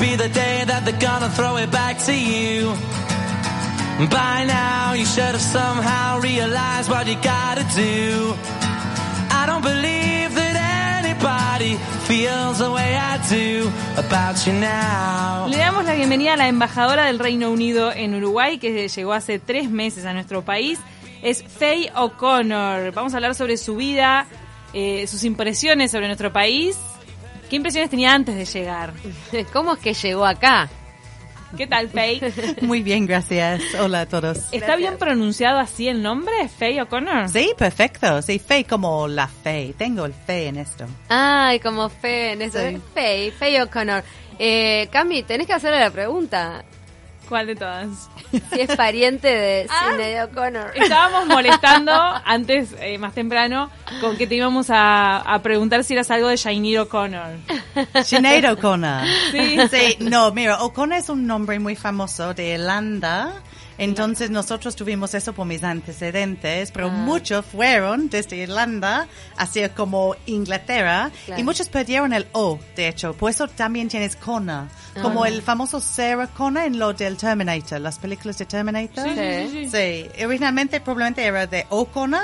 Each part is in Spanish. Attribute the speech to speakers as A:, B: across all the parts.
A: Be the day that they're gonna throw it back to you. By now, you should have somehow realized what you gotta do. I don't believe that anybody feels the way I do about you now.
B: Le damos la bienvenida a la embajadora del Reino Unido en Uruguay, que llegó hace tres meses a nuestro país. Es Faye O'Connor. Vamos a hablar sobre su vida, eh, sus impresiones sobre nuestro país. ¿Qué impresiones tenía antes de llegar?
C: ¿Cómo es que llegó acá?
B: ¿Qué tal, Faye?
D: Muy bien, gracias. Hola a todos.
B: ¿Está bien pronunciado así el nombre? ¿Faye O'Connor?
D: Sí, perfecto. Sí, fe como la fe. Tengo el fe en esto.
C: Ay, como fe en eso.
D: Sí.
C: Faye, Faye O'Connor. Eh, Cami, tenés que hacerle la pregunta.
B: ¿Cuál de todas?
C: Si es pariente de
B: Ah.
C: Sinead O'Connor.
B: Estábamos molestando antes, eh, más temprano, con que te íbamos a, a preguntar si eras algo de Shainir O'Connor.
D: Sinead O'Connor.
B: Sí.
D: Sí, no, mira, O'Connor es un nombre muy famoso de Irlanda. Entonces nosotros tuvimos eso por mis antecedentes, pero
C: Ah.
D: muchos fueron desde Irlanda hacia como Inglaterra
C: Claro.
D: y muchos perdieron el O, de hecho. Por eso también tienes Connor, como
C: Ah.
D: el famoso Sarah Connor en lo del Terminator, las películas de Terminator.
B: Sí, sí, sí, sí.
D: Sí, originalmente probablemente era de O'Connor,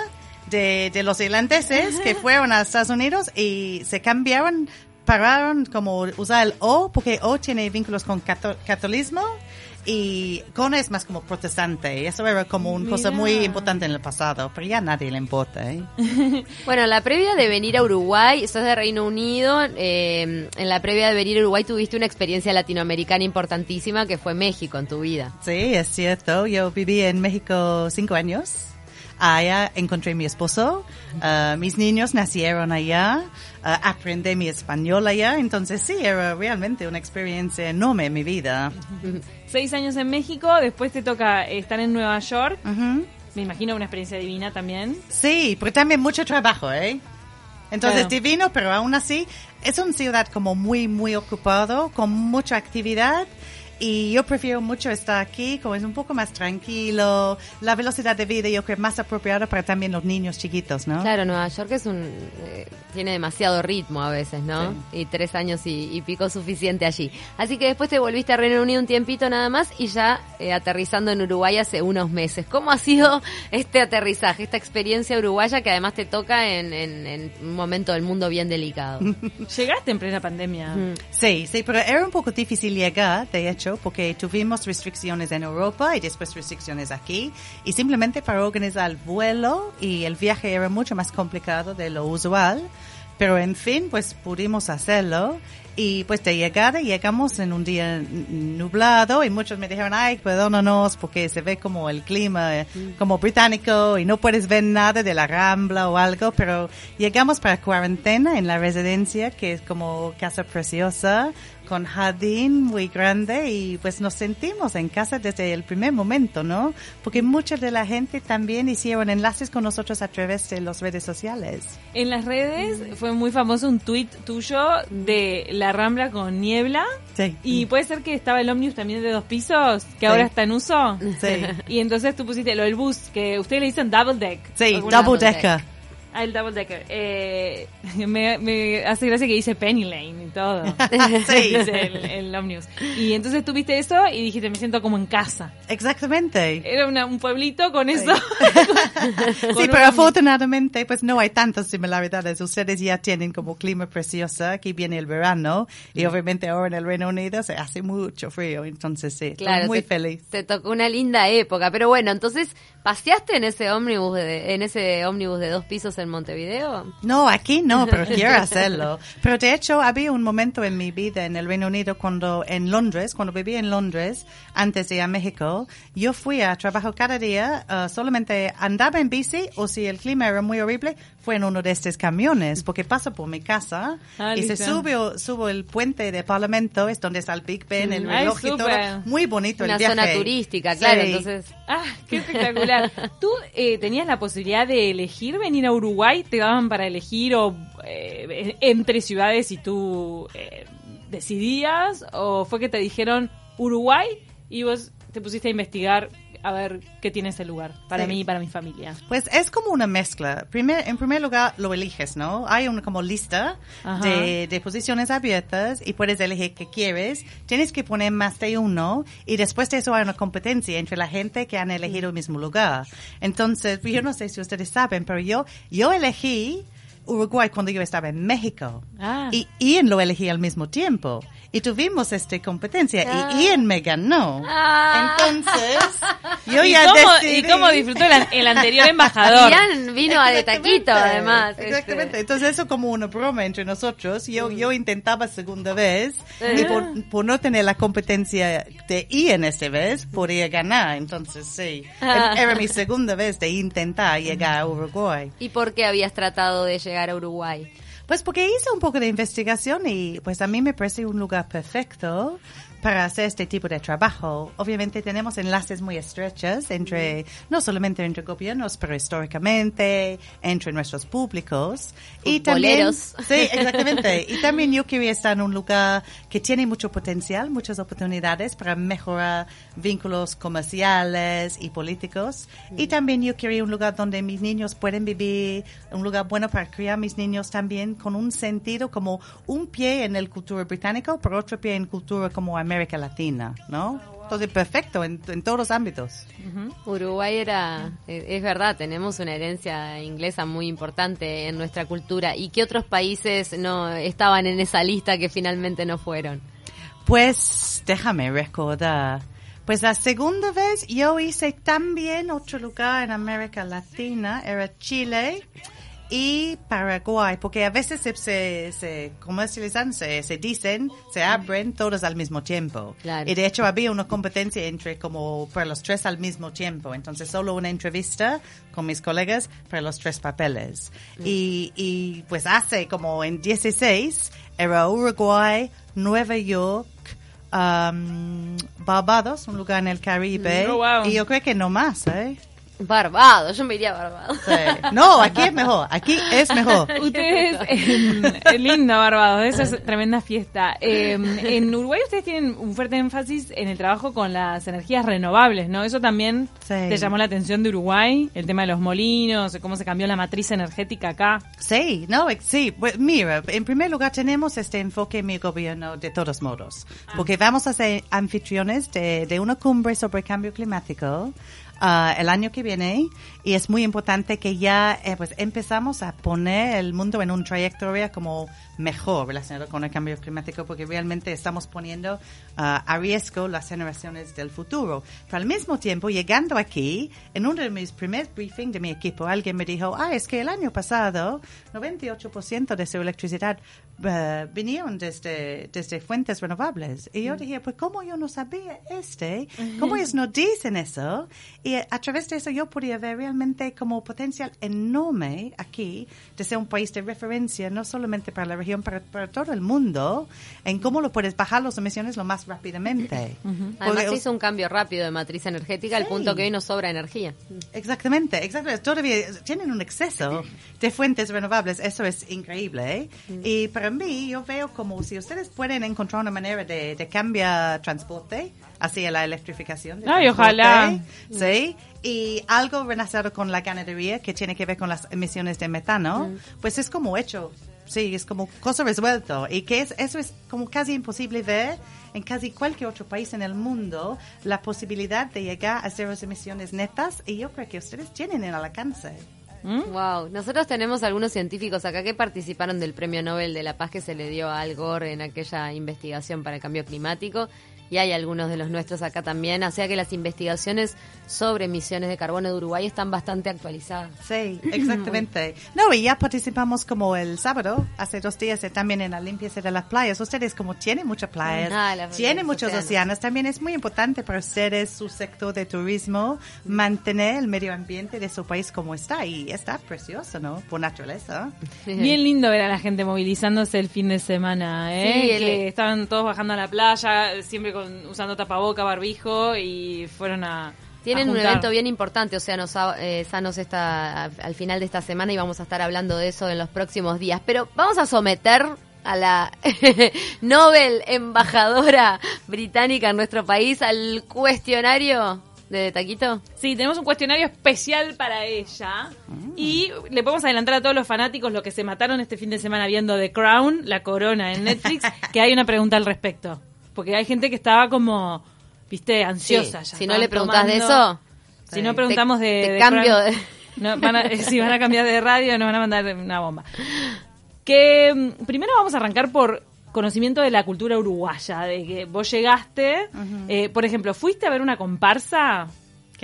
D: de, de los irlandeses que fueron a Estados Unidos y se cambiaron, pararon como usar el O, porque O tiene vínculos con cato- catolicismo y Connor es más como protestante. Y eso era como una cosa muy importante en el pasado, pero ya nadie le importa. ¿eh?
C: Bueno, la previa de venir a Uruguay, sos de Reino Unido, eh, en la previa de venir a Uruguay tuviste una experiencia latinoamericana importantísima que fue México en tu vida.
D: Sí, es cierto. Yo viví en México cinco años. Allá encontré a mi esposo. Ah, mis niños nacieron allá. Ah, aprendí mi español allá. Entonces sí, era realmente una experiencia enorme en mi vida.
B: Seis años en México, después te toca estar en Nueva York.
D: Ujú.
B: Me imagino una experiencia divina también.
D: Sí, pero también mucho trabajo, ¿eh? Entonces,
B: Claro.
D: divino, pero aún así, es una ciudad como muy, muy ocupado, con mucha actividad. Y yo prefiero mucho estar aquí, como es un poco más tranquilo. La velocidad de vida yo creo más apropiada para también los niños chiquitos, ¿no?
C: Claro, Nueva York es un eh, tiene demasiado ritmo a veces, ¿no? Y tres años y, y pico suficiente allí. Así que después te volviste a Reino Unido un tiempito nada más y ya eh, aterrizando en Uruguay hace unos meses. ¿Cómo ha sido este aterrizaje, esta experiencia uruguaya que además te toca en, en- en un momento del mundo bien delicado?
B: Llegaste en plena pandemia.
C: Mm.
D: Sí, sí, pero era un poco difícil llegar, de hecho, porque tuvimos restricciones en Europa y después restricciones aquí. Y simplemente para organizar el vuelo y el viaje era mucho más complicado de lo usual. Pero en fin, pues pudimos hacerlo. Y pues de llegada llegamos en un día nublado y muchos me dijeron, ay, perdónanos porque se ve como el clima eh, como británico y no puedes ver nada de la rambla o algo, pero llegamos para cuarentena en la residencia que es como casa preciosa con jardín muy grande y pues nos sentimos en casa desde el primer momento, ¿no? Porque mucha de la gente también hicieron enlaces con nosotros a través de las redes sociales.
B: En las redes fue muy famoso un tuit tuyo de la Rambla con niebla.
D: Sí.
B: Y puede ser que estaba el ómnibus también de dos pisos, que ahora está en uso.
D: Sí.
B: Y entonces tú pusiste lo del bus, que ustedes le dicen double deck.
D: Sí, double
C: double
D: decker.
B: Ah, el double decker. Eh, me, me hace gracia que dice Penny Lane y todo.
D: Sí.
B: Dice el, el ómnibus. Y entonces tuviste eso y dijiste, me siento como en casa.
D: Exactamente.
B: Era una- un pueblito con eso.
D: Sí,
B: Con
D: pero
B: un-
D: afortunadamente pues no hay tantas similaridades. Ustedes ya tienen como clima precioso, aquí viene el verano y obviamente ahora en el Reino Unido se hace mucho frío, entonces sí, estoy
C: Claro,
D: muy
C: te,
D: feliz.
C: te tocó una linda época, pero bueno, entonces paseaste en ese ómnibus de, en ese ómnibus de dos pisos en Montevideo.
D: No, aquí no, pero quiero hacerlo. Pero de hecho había un momento en mi vida en el Reino Unido cuando en Londres, cuando vivía en Londres, antes de ir a México, yo fui a trabajar cada día, uh, solamente andaba en bici o si el clima era muy horrible, fue en uno de estos camiones, porque paso por mi casa
B: Ah,
D: y se
B: listo.
D: subió, subo el puente de Parlamento, es donde está el Big Ben, el
B: Ay,
D: reloj y todo. Muy bonito
C: Una
D: el viaje.
C: zona turística, claro,
D: Sí.
C: entonces
B: Ah, qué espectacular. ¿Tú eh, tenías la posibilidad de elegir venir a Uruguay? ¿Te daban para elegir o eh, entre ciudades y tú eh, decidías? ¿O fue que te dijeron Uruguay y vos te pusiste a investigar a ver qué tiene ese lugar para
D: Sí.
B: mí y para mi familia.
D: Pues es como una mezcla. Primer, en primer lugar, lo eliges, ¿no? Hay una como lista de, de posiciones abiertas y puedes elegir qué quieres. Tienes que poner más de uno y después de eso hay una competencia entre la gente que han elegido el mismo lugar. Entonces, yo no sé si ustedes saben, pero yo, yo elegí Uruguay cuando yo estaba en México.
B: Ah.
D: Y Ian lo elegí al mismo tiempo. Y tuvimos esta competencia
C: Ah.
D: y Ian me ganó.
C: Ah.
D: Entonces, yo
B: ¿Y,
D: ya
B: cómo,
D: decidí.
B: y cómo disfrutó el, an- el anterior embajador?
C: Ian vino a de taquito,
D: Exactamente.
C: además. este.
D: Exactamente. Entonces eso como una broma entre nosotros. Yo, yo intentaba segunda vez y por, por no tener la competencia de Ian esta vez, podía ganar. Entonces sí,
C: Ah.
D: era mi segunda vez de intentar llegar a Uruguay.
C: ¿Y por qué habías tratado de llegar a Uruguay?
D: Pues porque hice un poco de investigación y pues a mí me parece un lugar perfecto para hacer este tipo de trabajo. Obviamente tenemos enlaces muy estrechos entre, no solamente entre gobiernos, pero históricamente, entre nuestros públicos. Y también, sí, exactamente. Y también yo quería estar en un lugar que tiene mucho potencial, muchas oportunidades para mejorar vínculos comerciales y políticos. Y también yo quería un lugar donde mis niños pueden vivir, un lugar bueno para criar mis niños también con un sentido como un pie en el cultura británico, pero otro pie en cultura como América Latina, ¿no? Entonces, perfecto en, en todos los ámbitos.
C: Uruguay era, eh, es verdad, tenemos una herencia inglesa muy importante en nuestra cultura. ¿Y qué otros países no estaban en esa lista que finalmente no fueron?
D: Pues déjame recordar. Pues la segunda vez yo hice también otro lugar en América Latina, era Chile y Paraguay, porque a veces se, se, se comercializan, se, se dicen, se abren todos al mismo tiempo.
C: Claro.
D: Y de hecho había una competencia entre como para los tres al mismo tiempo. Entonces solo una entrevista con mis colegas para los tres papeles. Y, y pues hace como en 16 era Uruguay, Nueva York, um, Barbados, un lugar en el Caribe.
B: Oh, wow.
D: Y yo creo que no más, ¿eh?
C: Barbados, yo me iría a Barbados.
D: Sí. No, aquí es mejor, aquí es mejor.
B: Ustedes, eh, lindo Barbados, esa es tremenda fiesta. Eh, en Uruguay ustedes tienen un fuerte énfasis en el trabajo con las energías renovables, ¿no? Eso también
D: Sí.
B: te llamó la atención de Uruguay, el tema de los molinos, cómo se cambió la matriz energética acá.
D: Sí, no, sí. Pues mira, en primer lugar tenemos este enfoque en mi gobierno de todos modos, porque vamos a ser anfitriones de, de una cumbre sobre cambio climático ah, el año que viene y es muy importante que ya eh, pues empezamos a poner el mundo en una trayectoria como mejor relacionado con el cambio climático porque realmente estamos poniendo ah, a riesgo las generaciones del futuro. Pero al mismo tiempo, llegando aquí, en uno de mis primeros briefings de mi equipo, alguien me dijo, ah, es que el año pasado 98% de su electricidad eh, vinieron desde, desde fuentes renovables. Y yo dije, pues ¿cómo yo no sabía este? ¿Cómo ellos no dicen eso? Y a través de eso yo podía ver realmente como potencial enorme aquí de ser un país de referencia, no solamente para la región, para, para todo el mundo, en cómo lo puedes bajar las emisiones lo más rápidamente.
C: Además
D: Porque-
C: se hizo un cambio rápido de matriz energética al
D: Sí.
C: punto que hoy nos sobra energía.
D: Exactamente, exactamente. Todavía tienen un exceso de fuentes renovables, eso es increíble. ¿eh? Y para mí, yo veo como si ustedes pueden encontrar una manera de, de cambiar transporte hacia la electrificación.
B: Ay,
D: transporte,
B: ojalá.
D: Sí, y algo relacionado con la ganadería que tiene que ver con las emisiones de metano, pues es como hecho. Sí, es como cosa resuelto. Y que es, eso es como casi imposible ver en casi cualquier otro país en el mundo la posibilidad de llegar a cero emisiones netas. Y yo creo que ustedes tienen el alcance.
B: ¿Mm?
C: Wow, nosotros tenemos algunos científicos acá que participaron del Premio Nobel de la Paz que se le dio a Al Gore en aquella investigación para el cambio climático y hay algunos de los nuestros acá también, o sea que las investigaciones sobre emisiones de carbono de Uruguay están bastante actualizadas.
D: Sí, exactamente. No, y ya participamos como el sábado, hace dos días, eh, también en la limpieza de las playas. Ustedes como tienen muchas playas,
C: Ah,
D: tienen muchos
C: océanos.
D: océanos, también es muy importante para ustedes, su sector de turismo, mantener el medio ambiente de su país como está. Y está precioso, ¿no? Por naturaleza.
B: Bien lindo ver a la gente movilizándose el fin de semana, ¿eh?
C: Sí, el-
B: que estaban todos bajando a la playa, siempre con, usando tapaboca, barbijo y fueron a.
C: Tienen
B: a
C: un evento bien importante, Océanos Sa- eh, Sanos esta, al final de esta semana y vamos a estar hablando de eso en los próximos días. Pero vamos a someter a la Nobel embajadora británica en nuestro país al cuestionario de Taquito?
B: Sí, tenemos un cuestionario especial para ella. Y le podemos adelantar a todos los fanáticos lo que se mataron este fin de semana viendo The Crown, La Corona en Netflix, que hay una pregunta al respecto. Porque hay gente que estaba como, viste, ansiosa.
C: Sí,
B: ya
C: si no le preguntas de
B: tomando.
C: eso,
B: Si no
C: te-
B: preguntamos de,
C: te
B: de
C: cambio de-
B: no, van a- si van a cambiar de radio, nos van a mandar una bomba. Que mm, primero vamos a arrancar por conocimiento de la cultura uruguaya, de que vos llegaste, eh, por ejemplo, ¿fuiste a ver una comparsa?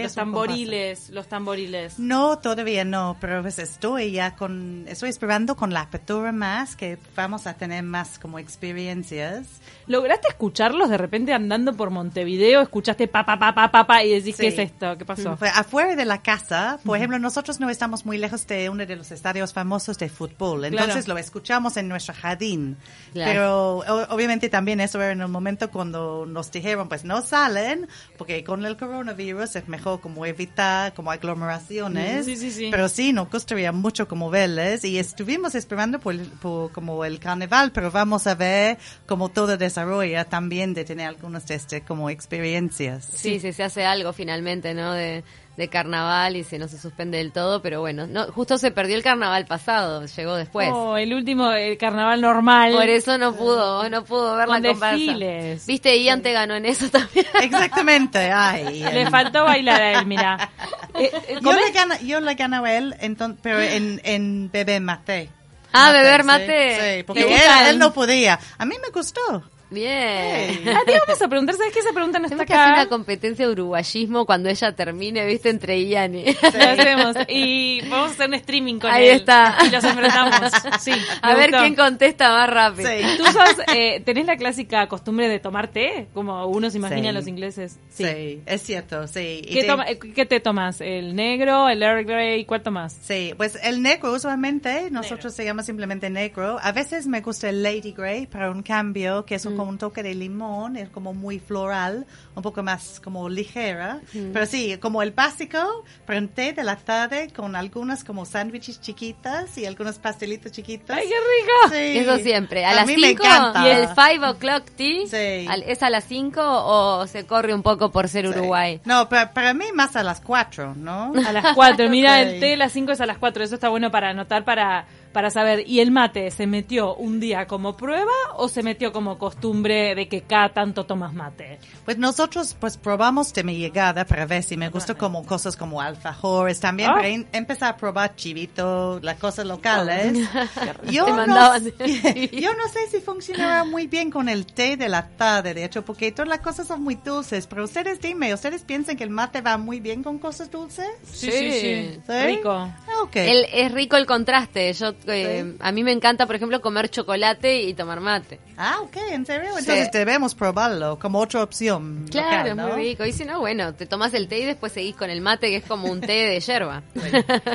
D: ¿Qué
B: los tamboriles, los tamboriles.
D: No, todavía no, pero pues estoy ya con, estoy esperando con la apertura más, que vamos a tener más como experiencias.
B: ¿Lograste escucharlos de repente andando por Montevideo? ¿Escuchaste pa, pa, pa, pa, pa, pa y decís,
D: Sí.
B: ¿qué es esto? ¿Qué pasó?
D: Fue afuera de la casa, por ejemplo, nosotros no estamos muy lejos de uno de los estadios famosos de fútbol, entonces
B: Claro.
D: lo escuchamos en nuestro jardín.
C: Claro.
D: Pero o- obviamente también eso era en el momento cuando nos dijeron, pues no salen, porque con el coronavirus es mejor como evitar como aglomeraciones.
B: Sí, sí, sí.
D: Pero sí, nos gustaría mucho como verles y estuvimos esperando por, por como el carnaval, pero vamos a ver cómo todo desarrolla también de tener algunas de este como experiencias.
C: Sí, si se hace algo finalmente, ¿no? De, de carnaval y si no se suspende del todo, pero bueno, no, justo se perdió el carnaval pasado, llegó después.
B: Oh, el último, el carnaval normal.
C: Por eso no pudo, no pudo ver
B: Con
C: la comparsa.
B: desfiles.
C: Viste, Ian te ganó en eso también.
D: Exactamente, ay.
B: Le faltó bailar a él, mira. Eh, eh,
D: Yo le, gana, yo le gano a él, enton- pero en, en beber mate.
C: Ah, beber mate.
D: Sí, porque
B: ¿Te
D: él, él no podía. A mí me gustó.
C: Bien.
B: Ah, te vamos a preguntar, ¿sabes qué? Esa pregunta no está
C: Tenemos que hacer
B: acá.
C: una competencia de uruguayismo cuando ella termine, viste, entre Ian y...
B: Lo hacemos. Y vamos a hacer un streaming con
C: Ahí
B: él.
C: está.
B: Y los enfrentamos. Sí.
C: A ver
B: gustó.
C: quién contesta más rápido.
D: Sí.
B: ¿Tú sos, eh, tenés la clásica costumbre de tomar té? Como uno se imagina
D: Sí.
B: los ingleses.
D: Sí. es cierto, sí.
B: ¿Qué,
D: te-
B: toma- eh, ¿Qué te tomas? ¿El negro, el Earl Grey? ¿Cuál tomas?
D: Sí, pues el negro usualmente, nosotros se llama simplemente negro. A veces me gusta el Lady Grey para un cambio, que es un- como un toque de limón, es como muy floral, un poco más como ligera. Pero sí, como el básico, para un té de la tarde con algunas como sándwiches chiquitas y algunos pastelitos chiquitos.
B: ¡Ay, qué rico!
D: Sí.
C: Eso siempre. ¿A, las
D: mí me
C: 5?
D: encanta.
C: ¿Y el 5 o'clock tea?
D: Sí.
C: Al- ¿Es a las 5 o se corre un poco por ser
D: Sí.
C: Uruguay?
D: No, para, para mí más a las cuatro, ¿no?
B: A las 4. Mira, el té de las 5 es a las 4. Eso está bueno para anotar, para, para saber. ¿Y el mate se metió un día como prueba o se metió como costumbre de que cada tanto tomas mate?
D: Pues nosotros pues probamos de mi llegada para ver si me gustó como cosas como alfajores, también
B: Ah.
D: in- empezar a probar chivito, las cosas locales. Yo
C: Te
D: no, yo no sé si funcionará muy bien con el té de la tarde, de hecho, porque todas las cosas son muy dulces, pero ustedes dime, ¿ustedes piensan que el mate va muy bien con cosas dulces?
B: Sí,
C: Sí.
B: sí, sí.
D: ¿Sí?
B: Rico.
D: Ah, ok.
C: El- es rico el contraste. Yo eh,
D: Sí.
C: A mí me encanta, por ejemplo, comer chocolate y tomar mate.
D: Ah, ok, ¿en serio? Entonces debemos probarlo como otra opción.
C: Claro,
D: local, ¿no?
C: es muy rico. Y si no, bueno, te tomas el té y después seguís con el mate, que es como un té de yerba.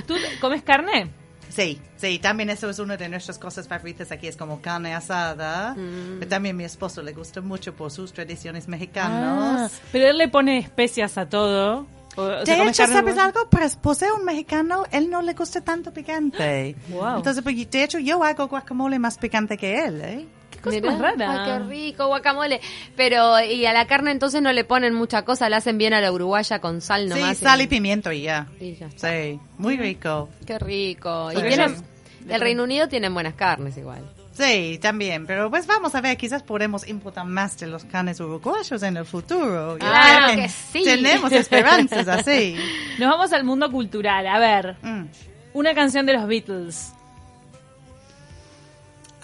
B: ¿Tú comes carne?
D: Sí, sí, también eso es una de nuestras cosas favoritas aquí, es como carne asada.
C: Mm.
D: Pero también mi esposo le gusta mucho por sus tradiciones
B: Ah,
D: mexicanas.
B: pero él le pone especias a todo. O- o sea,
D: de hecho, ¿sabes algo? Para por ser un mexicano, él no le gusta tanto picante.
B: Wow.
D: Entonces, pues, de hecho, yo hago guacamole más picante que él, ¿eh?
B: Qué cosa rara.
C: Ay, qué rico, guacamole. Pero, y a la carne entonces no le ponen mucha cosa, la hacen bien a la uruguaya con sal nomás.
D: sí, sal y pimiento y ya.
C: y ya está.
D: Sí, muy rico.
C: Qué rico. Y tienen- el Reino Unido tienen buenas carnes igual.
D: Sí, también, pero pues vamos a ver, quizás podemos importar más de los canes uruguayos en el futuro. Yo
C: Claro que sí.
D: Tenemos esperanzas así.
B: Nos vamos al mundo cultural. A ver,
D: Mm.
B: una canción de los Beatles.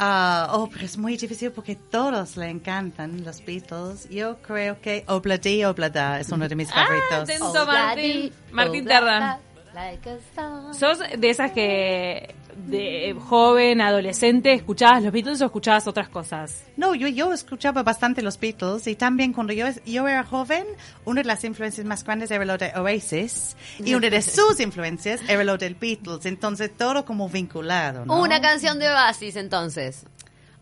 D: Ah, oh, pero es muy difícil porque todos le encantan los Beatles. Yo creo que Obladi Oblada es uno de mis
B: Ah,
D: favoritos.
B: ten- Martín. Martín Terra. ¿Sos de esas que de joven, adolescente, escuchabas los Beatles o escuchabas otras cosas?
D: No, yo, yo escuchaba bastante los Beatles y también cuando yo, yo era joven, una de las influencias más grandes era lo de Oasis y una de sus influencias era lo del Beatles. Entonces todo como vinculado, ¿no?
C: Una canción de Oasis entonces.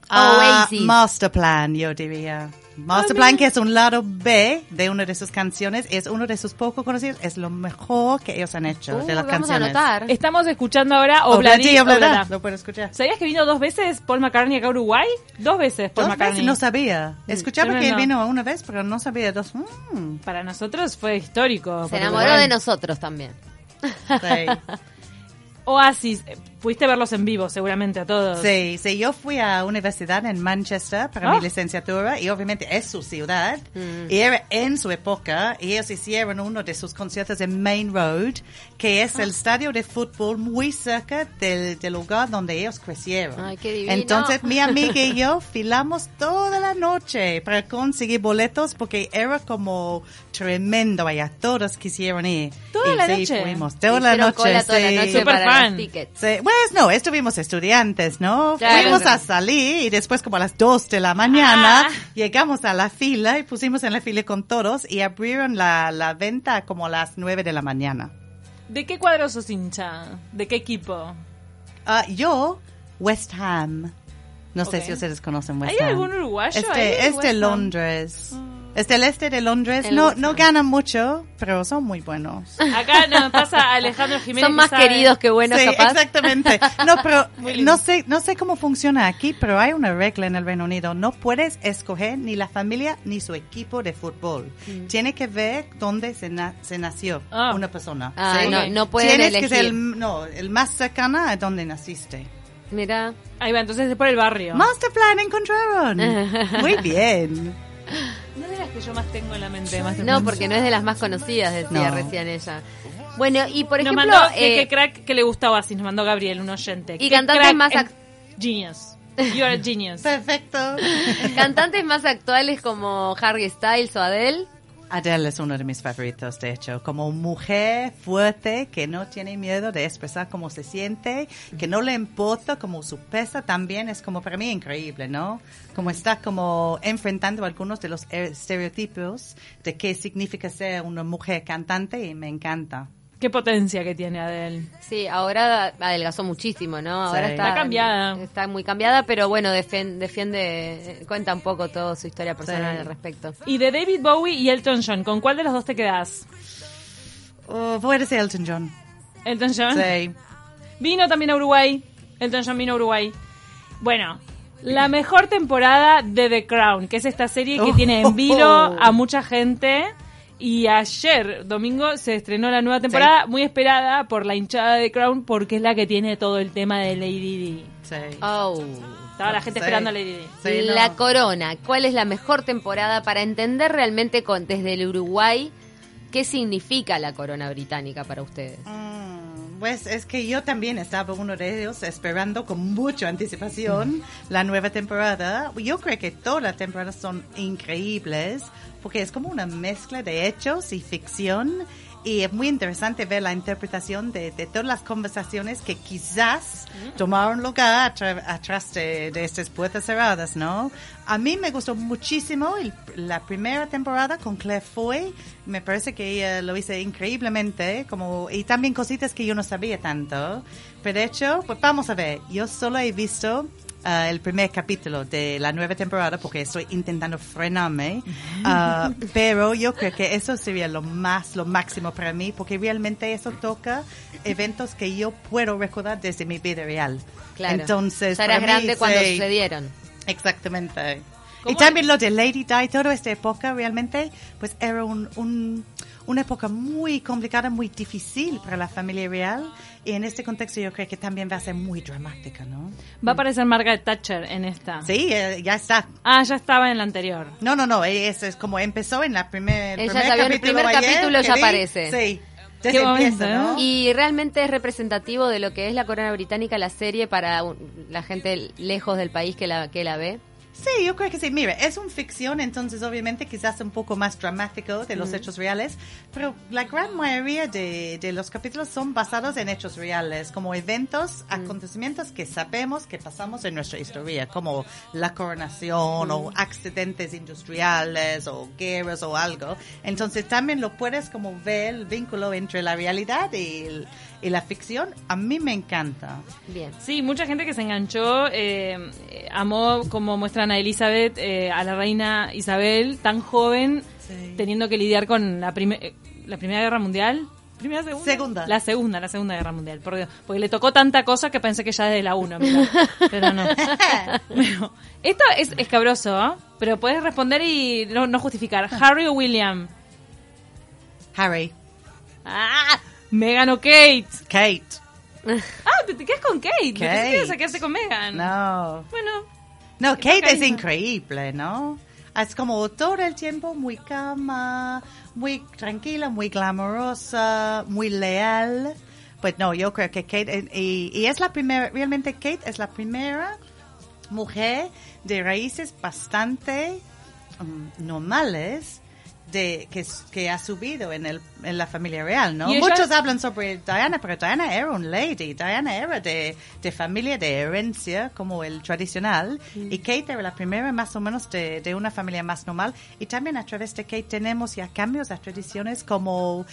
C: Oasis.
D: Masterplan, yo diría. Masterplan, que es un lado B de una de sus canciones, es uno de sus poco conocidos, es lo mejor que ellos han hecho
C: Uh,
D: de las
C: vamos
D: canciones.
C: a anotar.
B: Estamos escuchando ahora.
D: Lo puedo escuchar.
B: ¿Sabías que vino dos veces Paul McCartney acá a Uruguay? Dos veces Paul
D: Dos
B: McCartney.
D: veces no sabía. Escuchaba que él
B: tremendo.
D: vino una vez, pero no sabía dos. Mm,
B: Para nosotros fue histórico.
C: Se enamoró
B: Uruguay.
C: de nosotros también.
D: sí.
B: Oasis, eh, pudiste verlos en vivo seguramente a todos.
D: Sí, sí, yo fui a universidad en Manchester para
B: Ah.
D: mi licenciatura y obviamente es su ciudad
C: Mm.
D: y era en su época y ellos hicieron uno de sus conciertos en Main Road, que es
C: Ah.
D: el estadio de fútbol muy cerca del, del lugar donde ellos crecieron.
C: Ay, qué divino.
D: Entonces mi amiga y yo filamos toda la noche para conseguir boletos porque era como tremendo allá, todos quisieron ir.
B: ¿Toda
D: Y
B: la
D: sí,
B: noche?
D: fuimos, toda la noche.
C: cola toda la
D: sí.
C: noche
B: Súper
C: para
B: fan.
D: Sí, pues no, estuvimos estudiantes, ¿no?
C: Claro.
D: Fuimos a salir y después como a las 2 de la mañana
B: Ah.
D: llegamos a la fila y pusimos en la fila con todos y abrieron la, la venta como a las 9 de la mañana.
B: ¿De qué cuadro sos hincha? ¿De qué equipo?
D: Ah, yo, West Ham. No sé si ustedes conocen West
B: ¿Hay
D: Ham.
B: algún uruguayo
D: Este,
B: ahí en
D: es
B: West
D: de
B: Ham?
D: Londres. Es del este de Londres.
C: El
D: No, no ganan mucho, pero son muy buenos.
B: Acá nos pasa Alejandro Jiménez.
C: Son más queridos que buenos,
D: sí,
C: capaz.
D: exactamente. No, pero no sé, no sé cómo funciona aquí, pero hay una regla en el Reino Unido. No puedes escoger ni la familia ni su equipo de fútbol. Tiene que ver dónde se, na- se nació
B: Ah.
D: una persona.
C: Ah,
D: ¿sí?
C: no, no pueden
D: Tienes que ser el, no, el más cercano a donde naciste.
C: Mira.
B: Ahí va, entonces es por el barrio.
D: Masterplan encontraron. Muy bien.
B: No de las que yo más tengo en la mente. Más
C: No, porque no es de las más conocidas, decía
D: No.
C: recién ella. Bueno, y por
B: nos
C: ejemplo,
B: mandó que,
C: eh,
B: que crack que le gustaba así, nos mandó Gabriel, un oyente.
C: Y
B: Qué
C: cantantes más
B: Genius. You are a genius.
D: Perfecto.
C: cantantes más actuales como Harry Styles o Adele.
D: Adele es uno de mis favoritos, de hecho, como mujer fuerte que no tiene miedo de expresar cómo se siente, que no le importa como su pesa también es como para mí increíble, ¿no? Como está como enfrentando algunos de los er- estereotipos de qué significa ser una mujer cantante y me encanta.
B: Qué potencia que tiene Adele.
C: Sí, ahora adelgazó muchísimo, ¿no? Ahora
D: Sí.
C: está,
B: Está cambiada.
C: Está muy cambiada, pero bueno, defen- defiende, cuenta un poco toda su historia personal
D: Sí.
C: al respecto.
B: Y de David Bowie y Elton John, ¿con cuál de los dos te quedas?
D: Oh, voy a decir Elton John.
B: Elton John.
D: Sí.
B: Vino también a Uruguay. Elton John vino a Uruguay. Bueno, la mejor temporada de The Crown, que es esta serie que
D: Oh.
B: tiene en vilo a mucha gente. Y ayer, domingo, se estrenó la nueva temporada, muy esperada por la hinchada de Crown, porque es la que tiene todo el tema de Lady Di.
D: Sí.
C: Oh.
B: Estaba la gente
D: Sí.
B: esperando a Lady Di.
D: Sí, no.
C: la Corona, ¿cuál es la mejor temporada para entender realmente con, desde el Uruguay qué significa la Corona británica para ustedes?
D: Mm, Pues es que yo también estaba uno de ellos esperando con mucha anticipación la nueva temporada. Yo creo que todas las temporadas son increíbles porque es como una mezcla de hechos y ficción y es muy interesante ver la interpretación de, de todas las conversaciones que quizás tomaron lugar atrás de, de estas puertas cerradas, ¿no? A mí me gustó muchísimo el- la primera temporada con Claire Foy. Me parece que ella lo hizo increíblemente, como y también cositas que yo no sabía tanto. Pero de hecho, pues vamos a ver. Yo solo he visto ah, el primer capítulo de la nueva temporada porque estoy intentando frenarme. Ah, pero yo creo que eso sería lo más, lo máximo para mí porque realmente eso toca eventos que yo puedo recordar desde mi vida real.
C: Claro.
D: Entonces, para mí,
C: cuando
D: sí.
C: sucedieron.
D: Exactamente.
B: ¿Cómo
D: Y también lo de Lady Di, toda esta época realmente, pues era un, un- una época muy complicada, muy difícil para la familia real. Y en este contexto yo creo que también va a ser muy dramática, ¿no?
B: Va a aparecer Margaret Thatcher en esta.
D: Sí, eh, ya está.
B: Ah, ya estaba en la anterior.
D: No, no, no, es, es como empezó en la primer,
C: Ella
D: primer
C: ya vio el
D: capítulo
C: primer
D: ayer
C: capítulo, ya
D: vi.
C: aparece.
D: Sí,
B: Qué momento,
D: empieza, ¿no?
C: Y realmente es representativo de lo que es la corona británica, la serie, para la gente lejos del país que la, que la ve.
D: Sí, yo creo que sí. Mire, es una ficción, entonces obviamente quizás un poco más dramático de los hechos reales, pero la gran mayoría de, de los capítulos son basados en hechos reales, como eventos, acontecimientos que sabemos que pasamos en nuestra historia, como la coronación o accidentes industriales o guerras o algo. Entonces también lo puedes como ver el vínculo entre la realidad y, el- la ficción. A mí me encanta.
C: Bien.
B: Sí, mucha gente que se enganchó, eh, amó como muestran a Elizabeth, eh, a la reina Isabel, tan joven,
D: Sí.
B: teniendo que lidiar con la, prime- eh, la Primera Guerra Mundial. ¿Primera, segunda?
D: Segunda.
B: La segunda, la Segunda Guerra Mundial, por Dios. Porque le tocó tanta cosa que pensé que ya desde la 1, pero no. Bueno, esto es escabroso, ¿eh? pero puedes responder y no, no justificar. ¿Harry o William?
D: Harry,
B: ¡Ah! ¿Megan o Kate?
D: Kate.
B: Ah, te, te quedas con Kate. Kate. A quedarse con Megan.
D: No.
B: Bueno,
D: No,
B: Qué
D: Kate es increíble, ¿no? Es como todo el tiempo muy calma, muy tranquila, muy glamorosa, muy leal. Pues no, yo creo que Kate, eh, y, y es la primera, realmente Kate es la primera mujer de raíces bastante mm, normales de que, ha subido en, el, en la familia real, ¿no?
B: Ella-
D: Muchos hablan sobre Diana, pero Diana era un lady, Diana era de, de familia de herencia, como el tradicional, y Kate era la primera más o menos de, de una familia más normal, y también a través de Kate tenemos ya cambios a tradiciones como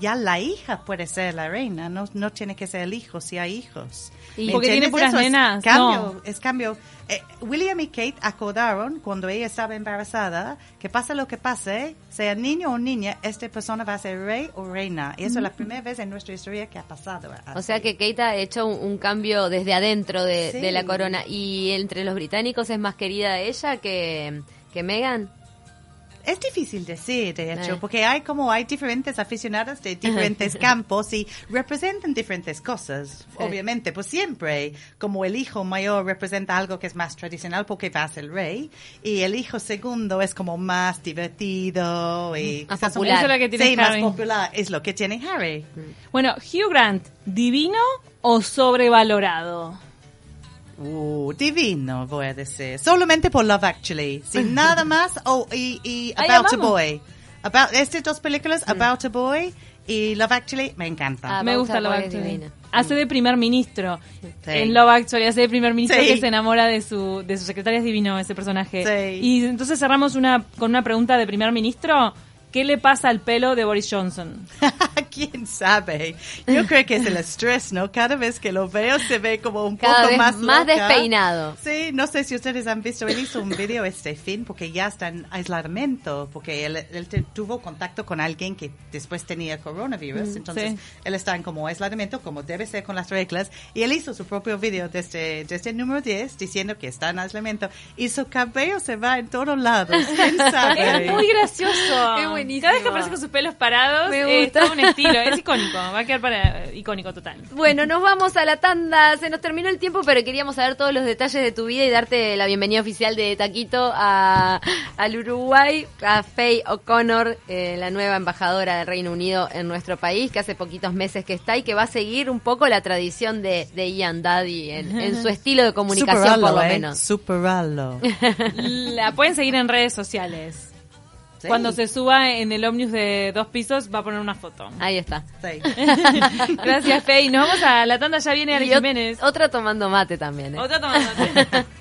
D: ya la hija puede ser la reina, no, no tiene que ser el hijo si hay hijos.
C: Y-
D: ¿Me
B: Porque tiene puras
D: Eso es
B: nenas,
D: Cambio,
B: no.
D: es cambio. Eh, William y Kate acordaron cuando ella estaba embarazada que pase lo que pase, sea niño o niña, esta persona va a ser rey o reina. Y eso es la primera vez en nuestra historia que ha pasado.
C: O sea que Kate ha hecho un, un cambio desde adentro de,
D: Sí.
C: de la corona. ¿Y entre los británicos es más querida ella que, que Meghan?
D: Es difícil decir, de hecho,
C: Eh.
D: porque hay como hay diferentes aficionados de diferentes campos y representan diferentes cosas.
C: Sí.
D: Obviamente, pues siempre, como el hijo mayor representa algo que es más tradicional porque va a ser rey, y el hijo segundo es como más divertido y
C: Más
D: quizás un-
C: popular.
B: Eso es lo que tiene
D: sí,
B: Harry.
D: más popular, es lo que tiene Harry.
B: Bueno, Hugh Grant, ¿divino o sobrevalorado?
D: Uh, divino, voy a decir. Solamente por Love Actually. Sin nada más. Oh, y, y About a. Boy. About, estas dos películas, About a Boy y Love Actually, me encanta.
C: Ah,
B: Me gusta Love Actually. Hace de primer ministro.
D: Sí.
B: En Love Actually hace de primer ministro
D: Sí.
B: que se enamora de su, de su secretaria. Es divino ese personaje.
D: Sí.
B: Y entonces cerramos una, con una pregunta de primer ministro. ¿Qué le pasa al pelo de Boris Johnson?
D: ¿Quién sabe? Yo creo que es el estrés, ¿no? Cada vez que lo veo se ve como un
C: Cada
D: poco
C: vez
D: más
C: más
D: loca.
C: despeinado.
D: Sí, no sé si ustedes han visto, él hizo un video este fin porque ya está en aislamiento, porque él, él te- tuvo contacto con alguien que después tenía coronavirus, entonces
B: sí.
D: él está en como aislamiento, como debe ser con las reglas, y él hizo su propio video desde, desde el número 10 diciendo que está en aislamiento, y su cabello se va en todos lados, ¿quién sabe?
B: Es muy gracioso.
C: Es buenísimo.
B: Cada vez que aparece con sus pelos parados,
C: Me
B: eh,
C: gusta.
B: es todo un estilo. Es icónico. Va a quedar para, icónico total.
C: Bueno, nos vamos a la tanda. Se nos terminó el tiempo, pero queríamos saber todos los detalles de tu vida y darte la bienvenida oficial de Taquito a, al Uruguay, a Faye O'Connor, eh, la nueva embajadora del Reino Unido en nuestro país, que hace poquitos meses que está y que va a seguir un poco la tradición de, de Ian Daddy en, en su estilo de comunicación, por lo
D: ¿eh?
C: menos.
D: Superalo.
B: La pueden seguir en redes sociales.
D: Sí.
B: Cuando se suba en el ómnibus de dos pisos, va a poner una foto.
C: Ahí está.
D: Sí.
B: Gracias, Fey. Nos vamos a la tanda. Ya viene Ari Jiménez.
C: otra tomando mate también. ¿eh?
B: Otra tomando.